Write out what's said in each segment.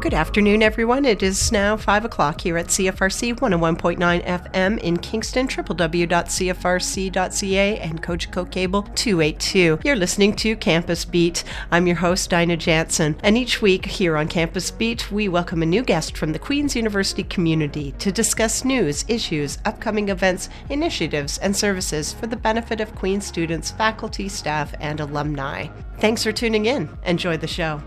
Good afternoon, everyone. It is now 5 o'clock here at CFRC 101.9 FM in Kingston, www.cfrc.ca, and Cogeco Cable 282. You're listening to Campus Beat. I'm your host, Dinah Jansen, and each week here on Campus Beat, we welcome a new guest from the Queen's University community to discuss news, issues, upcoming events, initiatives, and services for the benefit of Queen's students, faculty, staff, and alumni. Thanks for tuning in. Enjoy the show.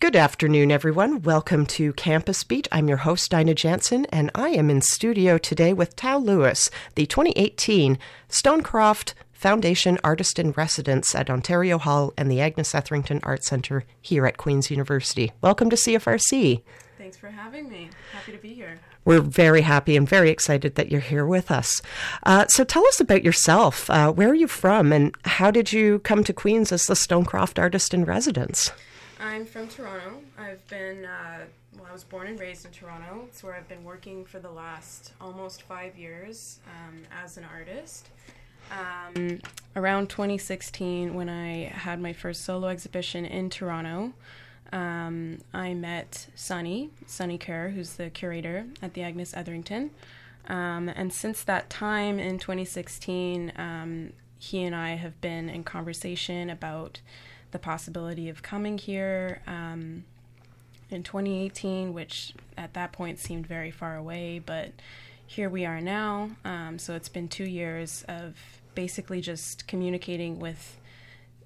Good afternoon, everyone. Welcome to Campus Beat. I'm your host, Dinah Jansen, and I am in studio today with Tau Lewis, the 2018 Stonecroft Foundation Artist in Residence at Ontario Hall and the Agnes Etherington Art Centre here at Queen's University. Welcome to CFRC. Thanks for having me. Happy to be here. We're very happy and very excited that you're here with us. Uh, so tell us about yourself. Uh, where are you from, and how did you come to Queen's as the Stonecroft Artist in Residence? I'm from Toronto. I've been, uh, well, I was born and raised in Toronto. It's where I've been working for the last almost five years um, as an artist. Um, around 2016, when I had my first solo exhibition in Toronto, um, I met Sunny, Sunny Kerr, who's the curator at the Agnes Etherington. Um, and since that time in 2016, um, he and I have been in conversation about the possibility of coming here um, in 2018, which at that point seemed very far away, but here we are now. Um, so it's been two years of basically just communicating with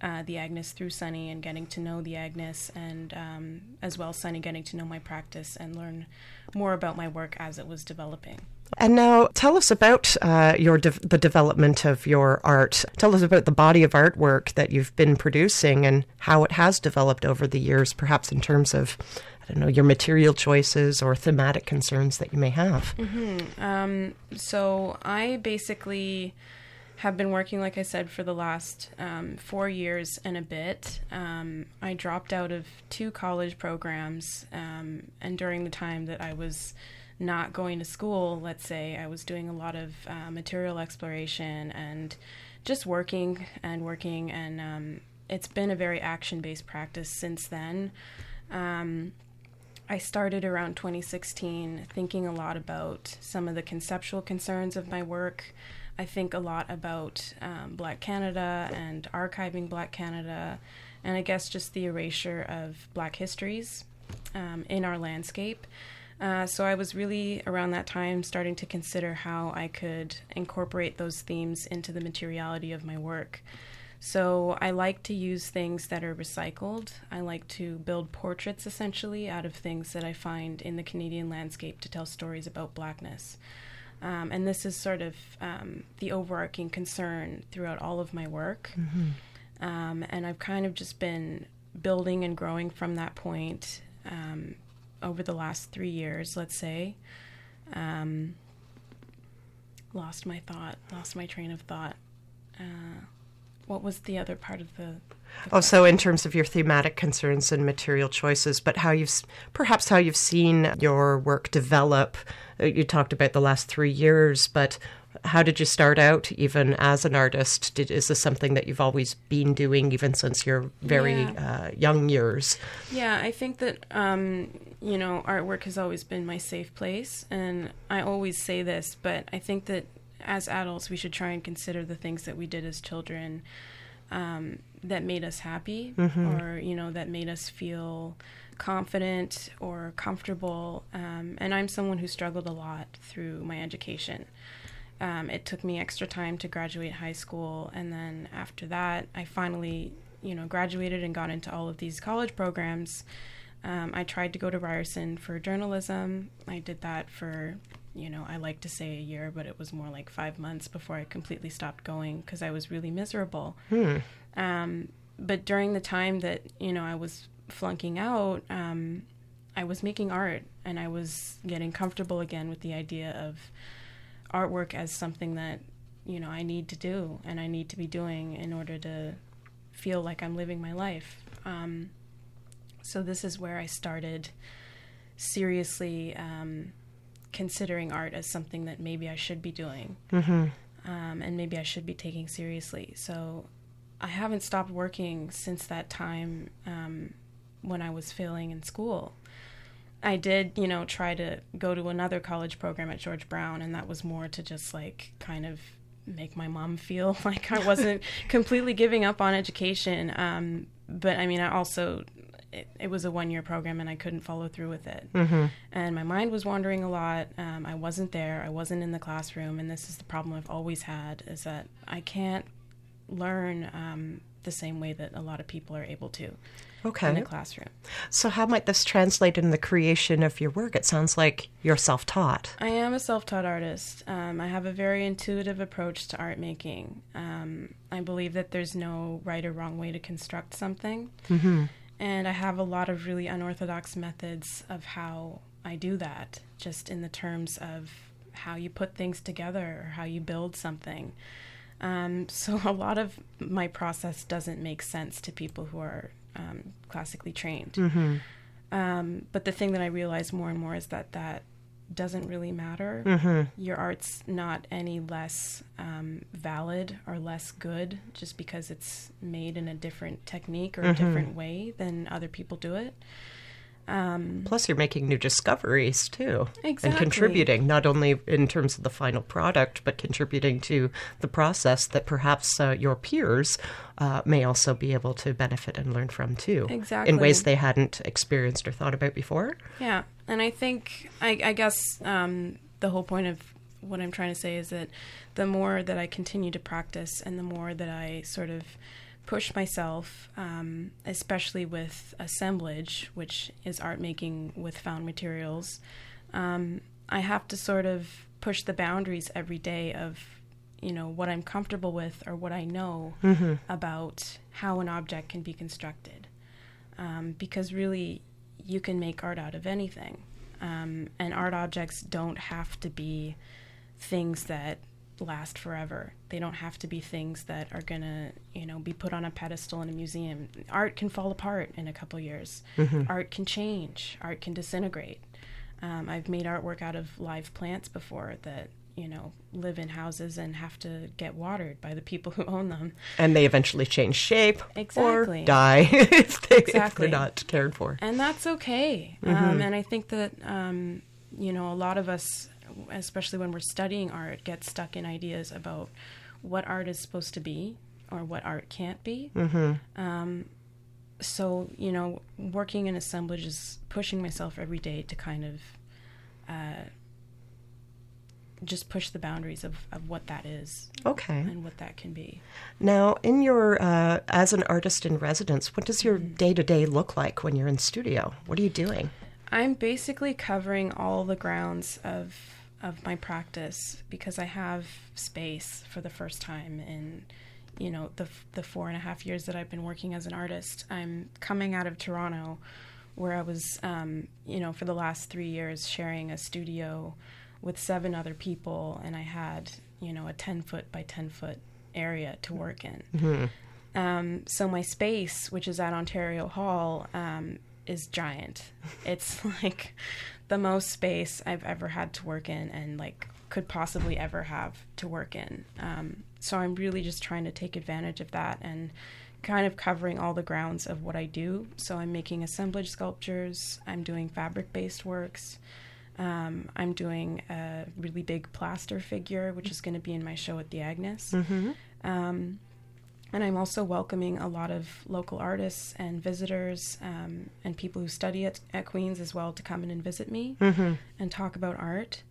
uh, the Agnes through Sunny and getting to know the Agnes, and um, as well Sunny getting to know my practice and learn more about my work as it was developing. And now tell us about uh, your de- the development of your art. Tell us about the body of artwork that you've been producing and how it has developed over the years, perhaps in terms of, I don't know, your material choices or thematic concerns that you may have. Mm-hmm. Um, so I basically have been working, like I said, for the last um, four years and a bit. Um, I dropped out of two college programs, um, and during the time that I was not going to school, let's say, I was doing a lot of uh, material exploration and just working and working, and um, it's been a very action based practice since then. Um, I started around 2016 thinking a lot about some of the conceptual concerns of my work. I think a lot about um, Black Canada and archiving Black Canada, and I guess just the erasure of Black histories um, in our landscape. Uh, so I was really around that time starting to consider how I could incorporate those themes into the materiality of my work. So I like to use things that are recycled. I like to build portraits essentially out of things that I find in the Canadian landscape to tell stories about blackness. Um, and this is sort of um, the overarching concern throughout all of my work. Mm-hmm. Um, and I've kind of just been building and growing from that point um, over the last three years, let's say. Um, lost my thought, lost my train of thought. Uh, what was the other part of the? the oh, so in terms of your thematic concerns and material choices, but how you've perhaps how you've seen your work develop. Uh, you talked about the last three years, but how did you start out even as an artist did, is this something that you've always been doing even since your very yeah. uh, young years yeah i think that um, you know artwork has always been my safe place and i always say this but i think that as adults we should try and consider the things that we did as children um, that made us happy mm-hmm. or you know that made us feel confident or comfortable um, and i'm someone who struggled a lot through my education um, it took me extra time to graduate high school, and then after that, I finally, you know, graduated and got into all of these college programs. Um, I tried to go to Ryerson for journalism. I did that for, you know, I like to say a year, but it was more like five months before I completely stopped going because I was really miserable. Hmm. Um, but during the time that you know I was flunking out, um, I was making art and I was getting comfortable again with the idea of artwork as something that you know I need to do and I need to be doing in order to feel like I'm living my life. Um, so this is where I started seriously um, considering art as something that maybe I should be doing. Mm-hmm. um, and maybe I should be taking seriously. So I haven't stopped working since that time um, when I was failing in school. I did, you know, try to go to another college program at George Brown, and that was more to just like kind of make my mom feel like I wasn't completely giving up on education. Um, but I mean, I also it, it, was a one year program and I couldn't follow through with it. Mm-hmm. And my mind was wandering a lot. Um, I wasn't there. I wasn't in the classroom. And this is the problem I've always had is that I can't learn um, the same way that a lot of people are able to okay. in a classroom. So, how might this translate in the creation of your work? It sounds like you're self taught. I am a self taught artist. Um, I have a very intuitive approach to art making. Um, I believe that there's no right or wrong way to construct something. Mm-hmm. And I have a lot of really unorthodox methods of how I do that, just in the terms of how you put things together or how you build something. Um, so a lot of my process doesn't make sense to people who are um, classically trained. Mm-hmm. Um, but the thing that I realize more and more is that that doesn't really matter. Mm-hmm. Your art's not any less um, valid or less good just because it's made in a different technique or mm-hmm. a different way than other people do it. Um, Plus, you're making new discoveries too, exactly. and contributing not only in terms of the final product, but contributing to the process that perhaps uh, your peers uh, may also be able to benefit and learn from too, exactly in ways they hadn't experienced or thought about before. Yeah, and I think I, I guess um, the whole point of what I'm trying to say is that the more that I continue to practice, and the more that I sort of push myself, um, especially with assemblage, which is art making with found materials. Um, I have to sort of push the boundaries every day of, you know, what I'm comfortable with or what I know mm-hmm. about how an object can be constructed. Um, because really, you can make art out of anything. Um, and art objects don't have to be things that last forever. They don't have to be things that are going to, you know, be put on a pedestal in a museum. Art can fall apart in a couple years. Mm-hmm. Art can change. Art can disintegrate. Um, I've made artwork out of live plants before that, you know, live in houses and have to get watered by the people who own them. And they eventually change shape exactly. or die if, they, exactly. they're not cared for. And that's okay. Mm-hmm. Um, and I think that, um, you know, a lot of us especially when we're studying art, get stuck in ideas about what art is supposed to be or what art can't be. Mm-hmm. Um, so, you know, working in assemblage is pushing myself every day to kind of uh, just push the boundaries of, of what that is. Okay. And what that can be. Now, in your, uh, as an artist in residence, what does your day to day look like when you're in studio? What are you doing? I'm basically covering all the grounds of of my practice because I have space for the first time in you know the the four and a half years that I've been working as an artist. I'm coming out of Toronto, where I was um, you know for the last three years sharing a studio with seven other people, and I had you know a ten foot by ten foot area to work in. Mm-hmm. Um, so my space, which is at Ontario Hall, um, is giant. It's like the most space I've ever had to work in and like could possibly ever have to work in. Um, so I'm really just trying to take advantage of that and kind of covering all the grounds of what I do. So I'm making assemblage sculptures, I'm doing fabric based works. Um, I'm doing a really big plaster figure, which is going to be in my show at the Agnes. Mm-hmm. Um, and I'm also welcoming a lot of local artists and visitors um, and people who study at, at Queen's as well to come in and visit me mm-hmm. and talk about art.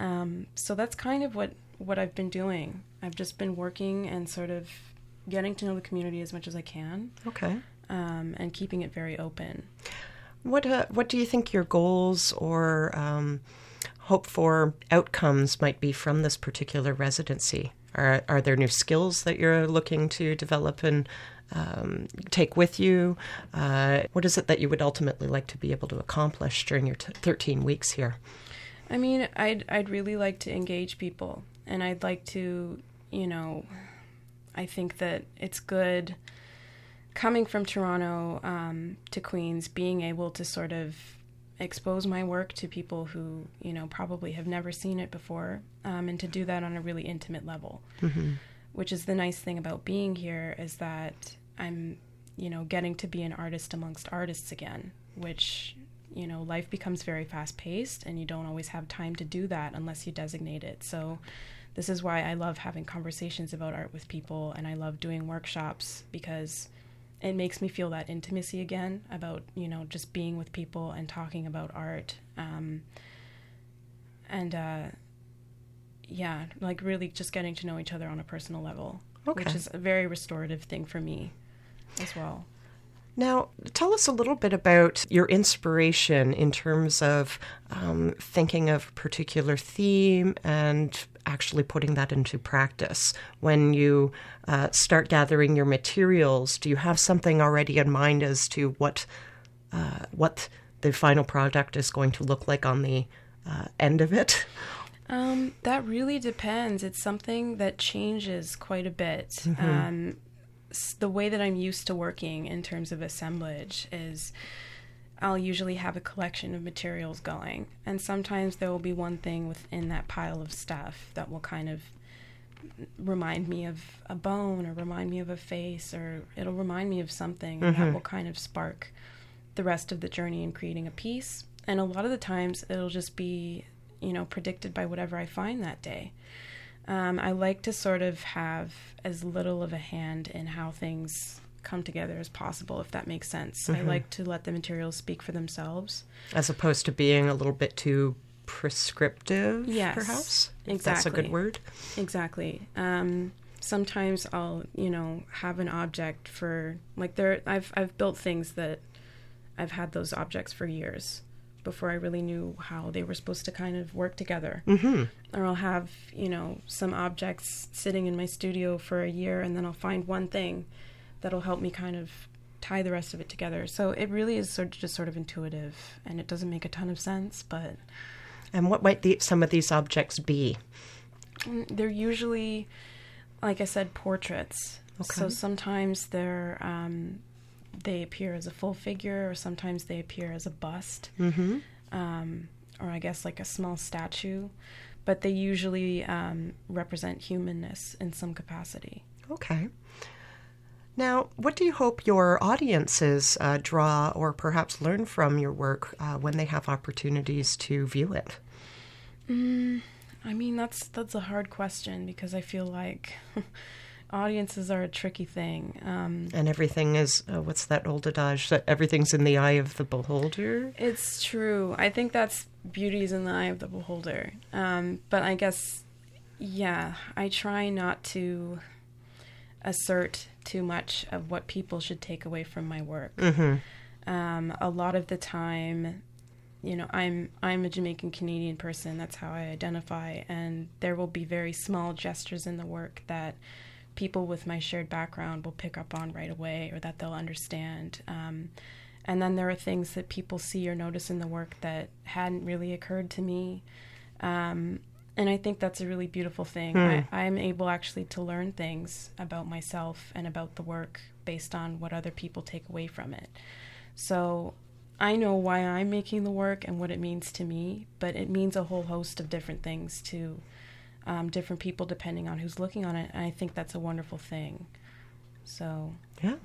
Um, so that's kind of what, what I've been doing. I've just been working and sort of getting to know the community as much as I can. Okay. Um, and keeping it very open. What uh, What do you think your goals or um, hope for outcomes might be from this particular residency? Are, are there new skills that you're looking to develop and um, take with you? Uh, what is it that you would ultimately like to be able to accomplish during your t- 13 weeks here? I mean, I'd, I'd really like to engage people, and I'd like to, you know, I think that it's good coming from Toronto um, to Queens, being able to sort of expose my work to people who you know probably have never seen it before, um, and to do that on a really intimate level. Mm-hmm. Which is the nice thing about being here is that I'm you know getting to be an artist amongst artists again, which you know life becomes very fast paced, and you don't always have time to do that unless you designate it. So. This is why I love having conversations about art with people, and I love doing workshops because it makes me feel that intimacy again about you know just being with people and talking about art um, and uh, yeah like really just getting to know each other on a personal level Okay. which is a very restorative thing for me as well Now, tell us a little bit about your inspiration in terms of um, thinking of a particular theme and actually putting that into practice. When you uh, start gathering your materials, do you have something already in mind as to what uh, what the final product is going to look like on the uh, end of it? Um, that really depends. It's something that changes quite a bit. Um, the way that I'm used to working in terms of assemblage is I'll usually have a collection of materials going, and sometimes there will be one thing within that pile of stuff that will kind of remind me of a bone or remind me of a face or it'll remind me of something and that will kind of spark the rest of the journey in creating a piece. And a lot of the times it'll just be, you know, predicted by whatever I find that day. Um, I like to sort of have as little of a hand in how things come together as possible, if that makes sense. I like to let the materials speak for themselves. As opposed to being a little bit too prescriptive, Yes, perhaps? If that's a good exactly. word. Exactly. Um, sometimes I'll, you know, have an object for like there. I've I've built things that I've had those objects for years before I really knew how they were supposed to kind of work together. Mm-hmm. Or I'll have, you know, some objects sitting in my studio for a year, and then I'll find one thing that'll help me kind of tie the rest of it together. So it really is sort of just sort of intuitive, and it doesn't make a ton of sense, but And what might the, some of these objects be? Mm, They're usually, like I said, portraits. Okay. So sometimes they're um, they appear as a full figure, or sometimes they appear as a bust, Mm-hmm. um, or I guess like a small statue. But they usually um, represent humanness in some capacity. Okay. Now, what do you hope your audiences uh, draw or perhaps learn from your work uh, when they have opportunities to view it? I mean, that's that's a hard question because I feel like audiences are a tricky thing. Um, And everything is, uh, what's that old adage, that everything's in the eye of the beholder? It's true. I think that's beauty's in the eye of the beholder. Um, but I guess, yeah, I try not to assert too much of what people should take away from my work. Mm-hmm. Um, a lot of the time, you know, I'm I'm a Jamaican Canadian person. That's how I identify, and there will be very small gestures in the work that people with my shared background will pick up on right away, or that they'll understand. Um, and then there are things that people see or notice in the work that hadn't really occurred to me. Um, and I think that's a really beautiful thing. I, I'm able actually to learn things about myself and about the work based on what other people take away from it. So I know why I'm making the work and what it means to me, but it means a whole host of different things to um, different people depending on who's looking on it. And I think that's a wonderful thing. So, Yeah.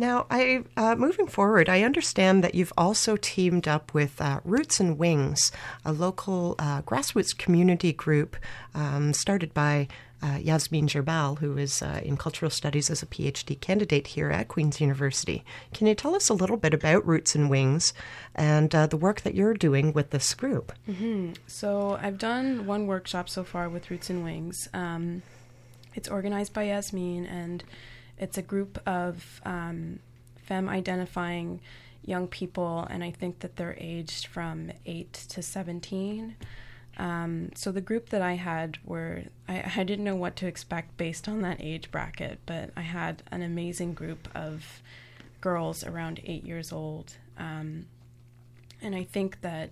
Now, I uh, moving forward, I understand that you've also teamed up with uh, Roots and Wings, a local uh, grassroots community group um, started by uh, Yasmin Gerbal, who is uh, in cultural studies as a PhD candidate here at Queen's University. Can you tell us a little bit about Roots and Wings and uh, the work that you're doing with this group? so I've done one workshop so far with Roots and Wings. Um, it's organized by Yasmin, and it's a group of um, femme identifying young people, and I think that they're aged from 8 to 17. Um, so the group that I had were, I, I didn't know what to expect based on that age bracket, but I had an amazing group of girls around eight years old. Um, and I think that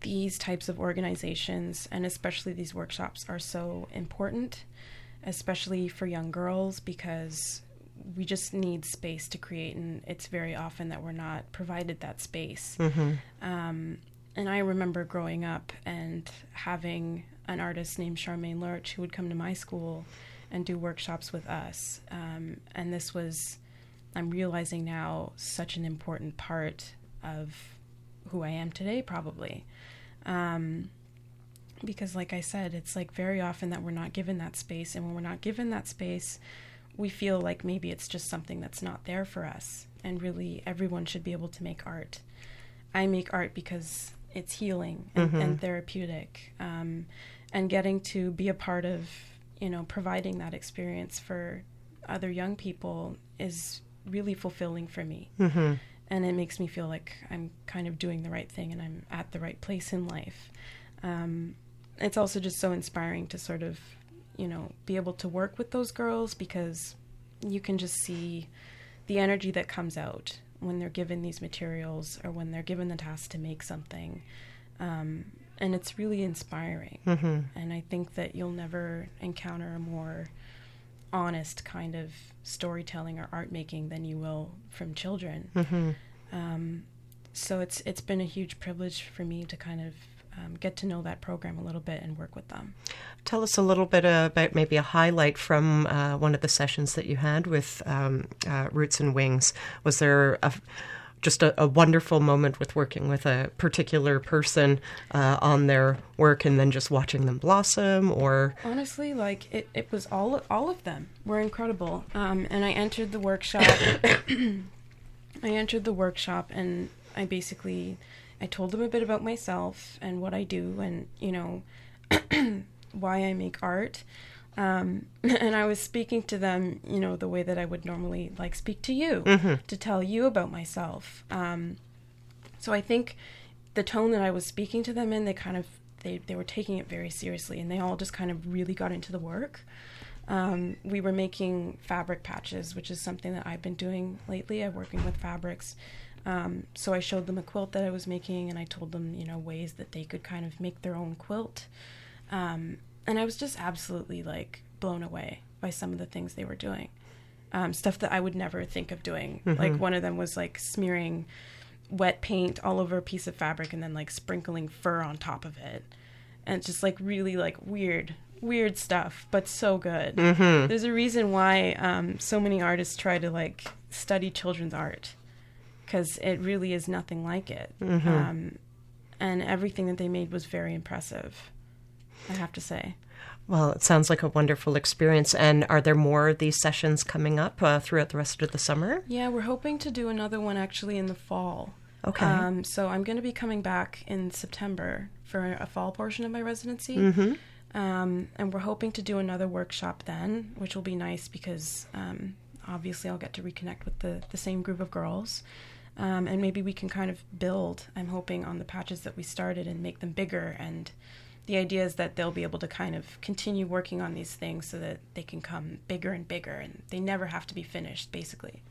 these types of organizations, and especially these workshops, are so important, especially for young girls, because we just need space to create, and it's very often that we're not provided that space. Mm-hmm. Um, and I remember growing up and having an artist named Charmaine Lurch who would come to my school and do workshops with us. Um, and this was, I'm realizing now, such an important part of who I am today, probably. Um, because, like I said, it's like very often that we're not given that space. And when we're not given that space, we feel like maybe it's just something that's not there for us. And really, everyone should be able to make art. I make art because it's healing and, Mhm. and therapeutic. Um, and getting to be a part of, you know, providing that experience for other young people is really fulfilling for me. Mm-hmm. And it makes me feel like I'm kind of doing the right thing and I'm at the right place in life. Um, it's also just so inspiring to sort of, you know, be able to work with those girls because you can just see the energy that comes out when they're given these materials or when they're given the task to make something. Um, and it's really inspiring. Mm-hmm. And I think that you'll never encounter a more honest kind of storytelling or art making than you will from children. Mm-hmm. Um, so it's it's been a huge privilege for me to kind of um, get to know that program a little bit and work with them. Tell us a little bit about maybe a highlight from uh, one of the sessions that you had with um, uh, Roots and Wings. Was there a, just a, a, wonderful moment with working with a particular person uh, on their work and then just watching them blossom or honestly like it, it was all all of them were incredible um, and i entered the workshop i entered the workshop and i basically i told them a bit about myself and what i do and you know why i make art um, and I was speaking to them, you know, the way that I would normally like speak to you mm-hmm. to tell you about myself. Um, so I think the tone that I was speaking to them in, they kind of they they were taking it very seriously, and they all just kind of really got into the work. Um, we were making fabric patches, which is something that I've been doing lately. I'm working with fabrics. Um, so I showed them a quilt that I was making, and I told them, you know, ways that they could kind of make their own quilt. Um, and I was just absolutely like blown away by some of the things they were doing. Um, stuff that I would never think of doing. Mhm. Like one of them was like smearing wet paint all over a piece of fabric and then like sprinkling fur on top of it. And it's just like really like weird, weird stuff, but so good. mm-hmm. There's a reason why um, so many artists try to like study children's art because it really is nothing like it. Mhm. Um, and everything that they made was very impressive. I have to say. Well, it sounds like a wonderful experience. And are there more of these sessions coming up uh, throughout the rest of the summer? Yeah, we're hoping to do another one actually in the fall. Okay. Um, so I'm going to be coming back in September for a fall portion of my residency. mm-hmm. Um, and we're hoping to do another workshop then, which will be nice because um, obviously I'll get to reconnect with the, the same group of girls. Um, and maybe we can kind of build, I'm hoping, on the patches that we started and make them bigger. And the idea is that they'll be able to kind of continue working on these things so that they can come bigger and bigger and they never have to be finished, basically.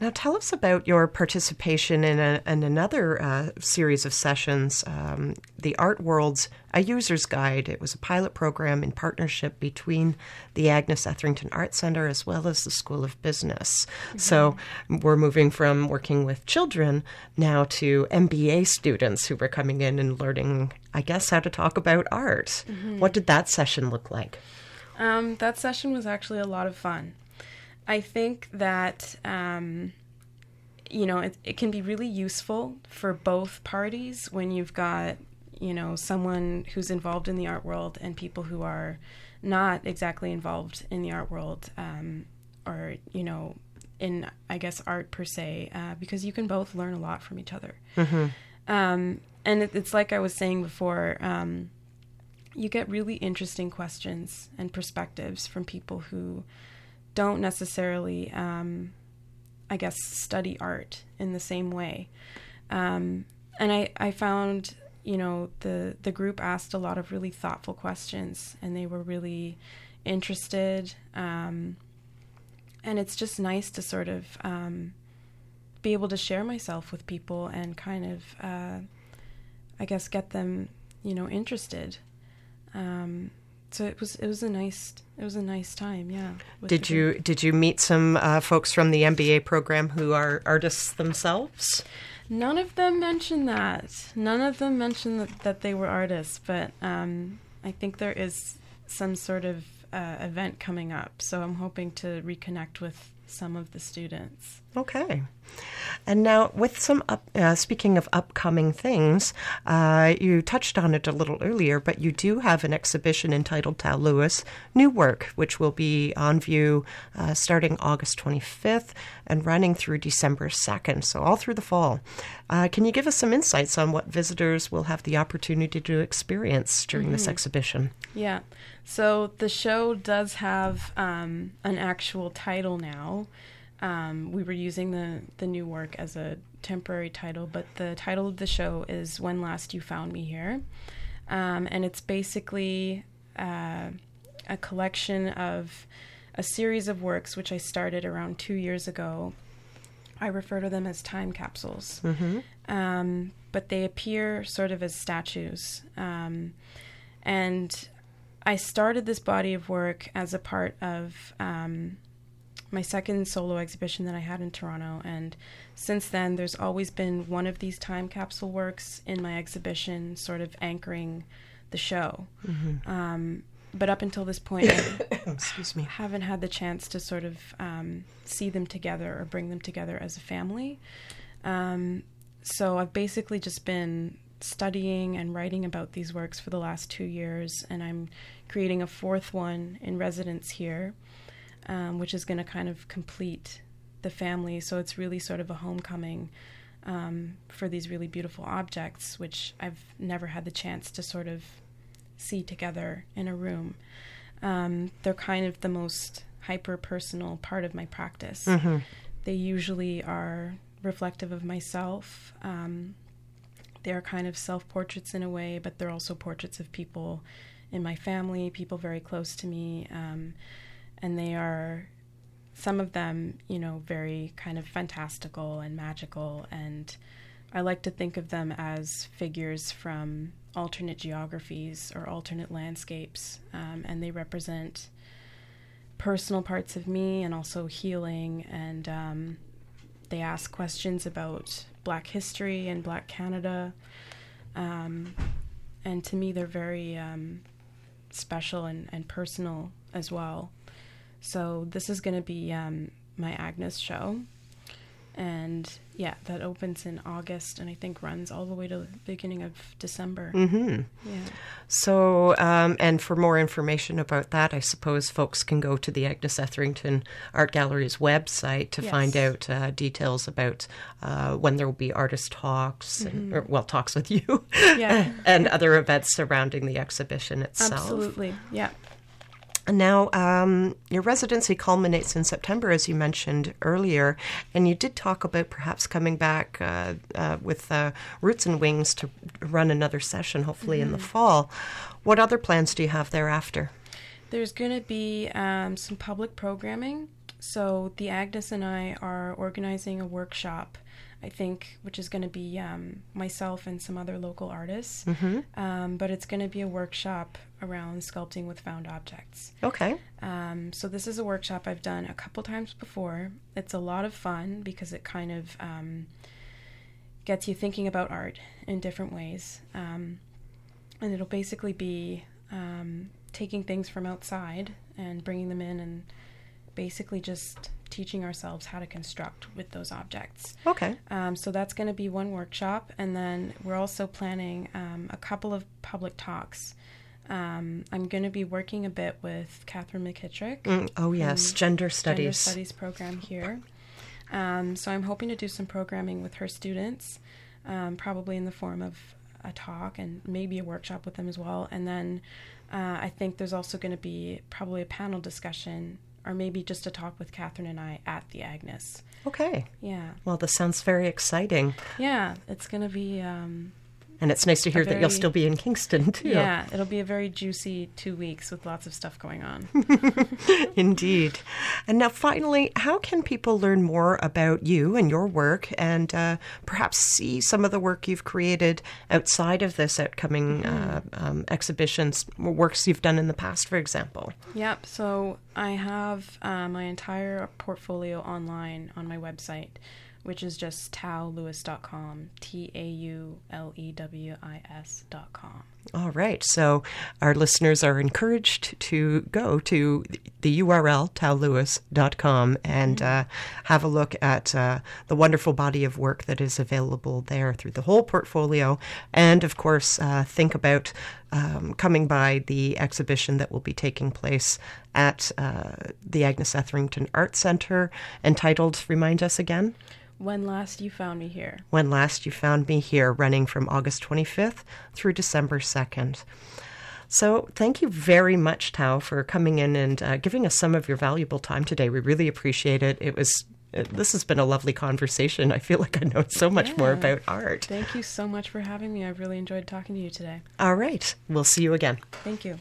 Now, tell us about your participation in, a, in another uh, series of sessions, um, the Art World's A User's Guide. It was a pilot program in partnership between the Agnes Etherington Art Center as well as the School of Business. Mm-hmm. So, we're moving from working with children now to MBA students who were coming in and learning, I guess, how to talk about art. Mm-hmm. What did that session look like? Um, that session was actually a lot of fun. I think that um, you know it, it can be really useful for both parties when you've got you know someone who's involved in the art world and people who are not exactly involved in the art world um, or you know in I guess art per se uh, because you can both learn a lot from each other. Mm-hmm. Um, and it, it's like I was saying before. Um, you get really interesting questions and perspectives from people who don't necessarily, um, I guess, study art in the same way. Um, and I, I found, you know, the, the group asked a lot of really thoughtful questions and they were really interested. Um, and it's just nice to sort of um, be able to share myself with people and kind of, uh, I guess, get them, you know, interested. So it was it was a nice it was a nice time. Yeah. Did you did you meet some uh, folks from the MBA program who are artists themselves? None of them mentioned that. None of them mentioned that, that they were artists, but um, I think there is some sort of uh, event coming up. So I'm hoping to reconnect with some of the students. Okay. And now, with some up, uh, speaking of upcoming things, uh, you touched on it a little earlier, but you do have an exhibition entitled Tau Lewis New Work, which will be on view uh, starting August 25th and running through December 2nd, so all through the fall. Uh, can you give us some insights on what visitors will have the opportunity to experience during this exhibition? Yeah. So the show does have um, an actual title now. Um, we were using the, the new work as a temporary title, but the title of the show is When Last You Found Me Here. Um, and it's basically uh, a collection of a series of works which I started around two years ago. I refer to them as time capsules. Um, but they appear sort of as statues. Um, and I started this body of work as a part of um, my second solo exhibition that I had in Toronto. And since then, there's always been one of these time capsule works in my exhibition, sort of anchoring the show. Um, but up until this point, I Excuse me. haven't had the chance to sort of um, see them together or bring them together as a family. Um, so I've basically just been studying and writing about these works for the last two years, and I'm creating a fourth one in residence here, um, which is going to kind of complete the family. So it's really sort of a homecoming um, for these really beautiful objects, which I've never had the chance to sort of see together in a room. Um, they're kind of the most hyper personal part of my practice. Mm-hmm. They usually are reflective of myself. Um, they are kind of self portraits in a way, but they're also portraits of people in my family, people very close to me. Um, and they are, some of them, you know, very kind of fantastical and magical. And I like to think of them as figures from alternate geographies or alternate landscapes. Um, and they represent personal parts of me and also healing. And um, they ask questions about Black history and Black Canada. Um, and to me, they're very um, special and, and personal as well. So this is going to be um, my Agnes show. And yeah, that opens in August and I think runs all the way to the beginning of December. Mm-hmm. Yeah. So, um, and for more information about that, I suppose folks can go to the Agnes Etherington Art Gallery's website to Yes. find out uh, details about uh, when there will be artist talks, and, or, well, talks with you, Mm-hmm. Yeah. and other events surrounding the exhibition itself. Absolutely. Yeah. Now, um, your residency culminates in September, as you mentioned earlier, and you did talk about perhaps coming back uh, uh, with uh, Roots and Wings to run another session, hopefully in the fall. What other plans do you have thereafter? There's going to be um, some public programming. So the Agnes and I are organizing a workshop, I think, which is going to be um, myself and some other local artists. Um, but it's going to be a workshop around sculpting with found objects. Okay. Um, so this is a workshop I've done a couple times before. It's a lot of fun because it kind of um, gets you thinking about art in different ways. Um, and it'll basically be um, taking things from outside and bringing them in and basically just teaching ourselves how to construct with those objects. Okay. Um, so that's going to be one workshop, and then we're also planning um, a couple of public talks. Um, I'm going to be working a bit with Katherine McKittrick, Mm, oh, yes. Gender studies. gender studies program here. Um, so I'm hoping to do some programming with her students, um, probably in the form of a talk and maybe a workshop with them as well. And then uh, I think there's also going to be probably a panel discussion or maybe just a talk with Katherine and I at the Agnes. Okay. Yeah. Well, this sounds very exciting. Yeah, it's going to be um, And it's nice to hear very, that you'll still be in Kingston too. Yeah, it'll be a very juicy two weeks with lots of stuff going on. Indeed. And now, finally, how can people learn more about you and your work and uh, perhaps see some of the work you've created outside of this upcoming mm-hmm. uh, um, exhibitions, works you've done in the past, for example? Yep. So I have uh, my entire portfolio online on my website which is just taulewis.com, T A U L E W I S.com. All right. So our listeners are encouraged to go to the URL, taulewis.com, and mm-hmm. uh, have a look at uh, the wonderful body of work that is available there through the whole portfolio. And of course, uh, think about um, coming by the exhibition that will be taking place at uh, the Agnes Etherington Art Center entitled, remind us again? When Last You Found Me Here. When Last You Found Me Here, running from August 25th through December 2nd. So, thank you very much, Tau, for coming in and uh, giving us some of your valuable time today. We really appreciate it. It was uh, this has been a lovely conversation. I feel like I know so much yeah. more about art. Thank you so much for having me. I've really enjoyed talking to you today. All right. We'll see you again. Thank you.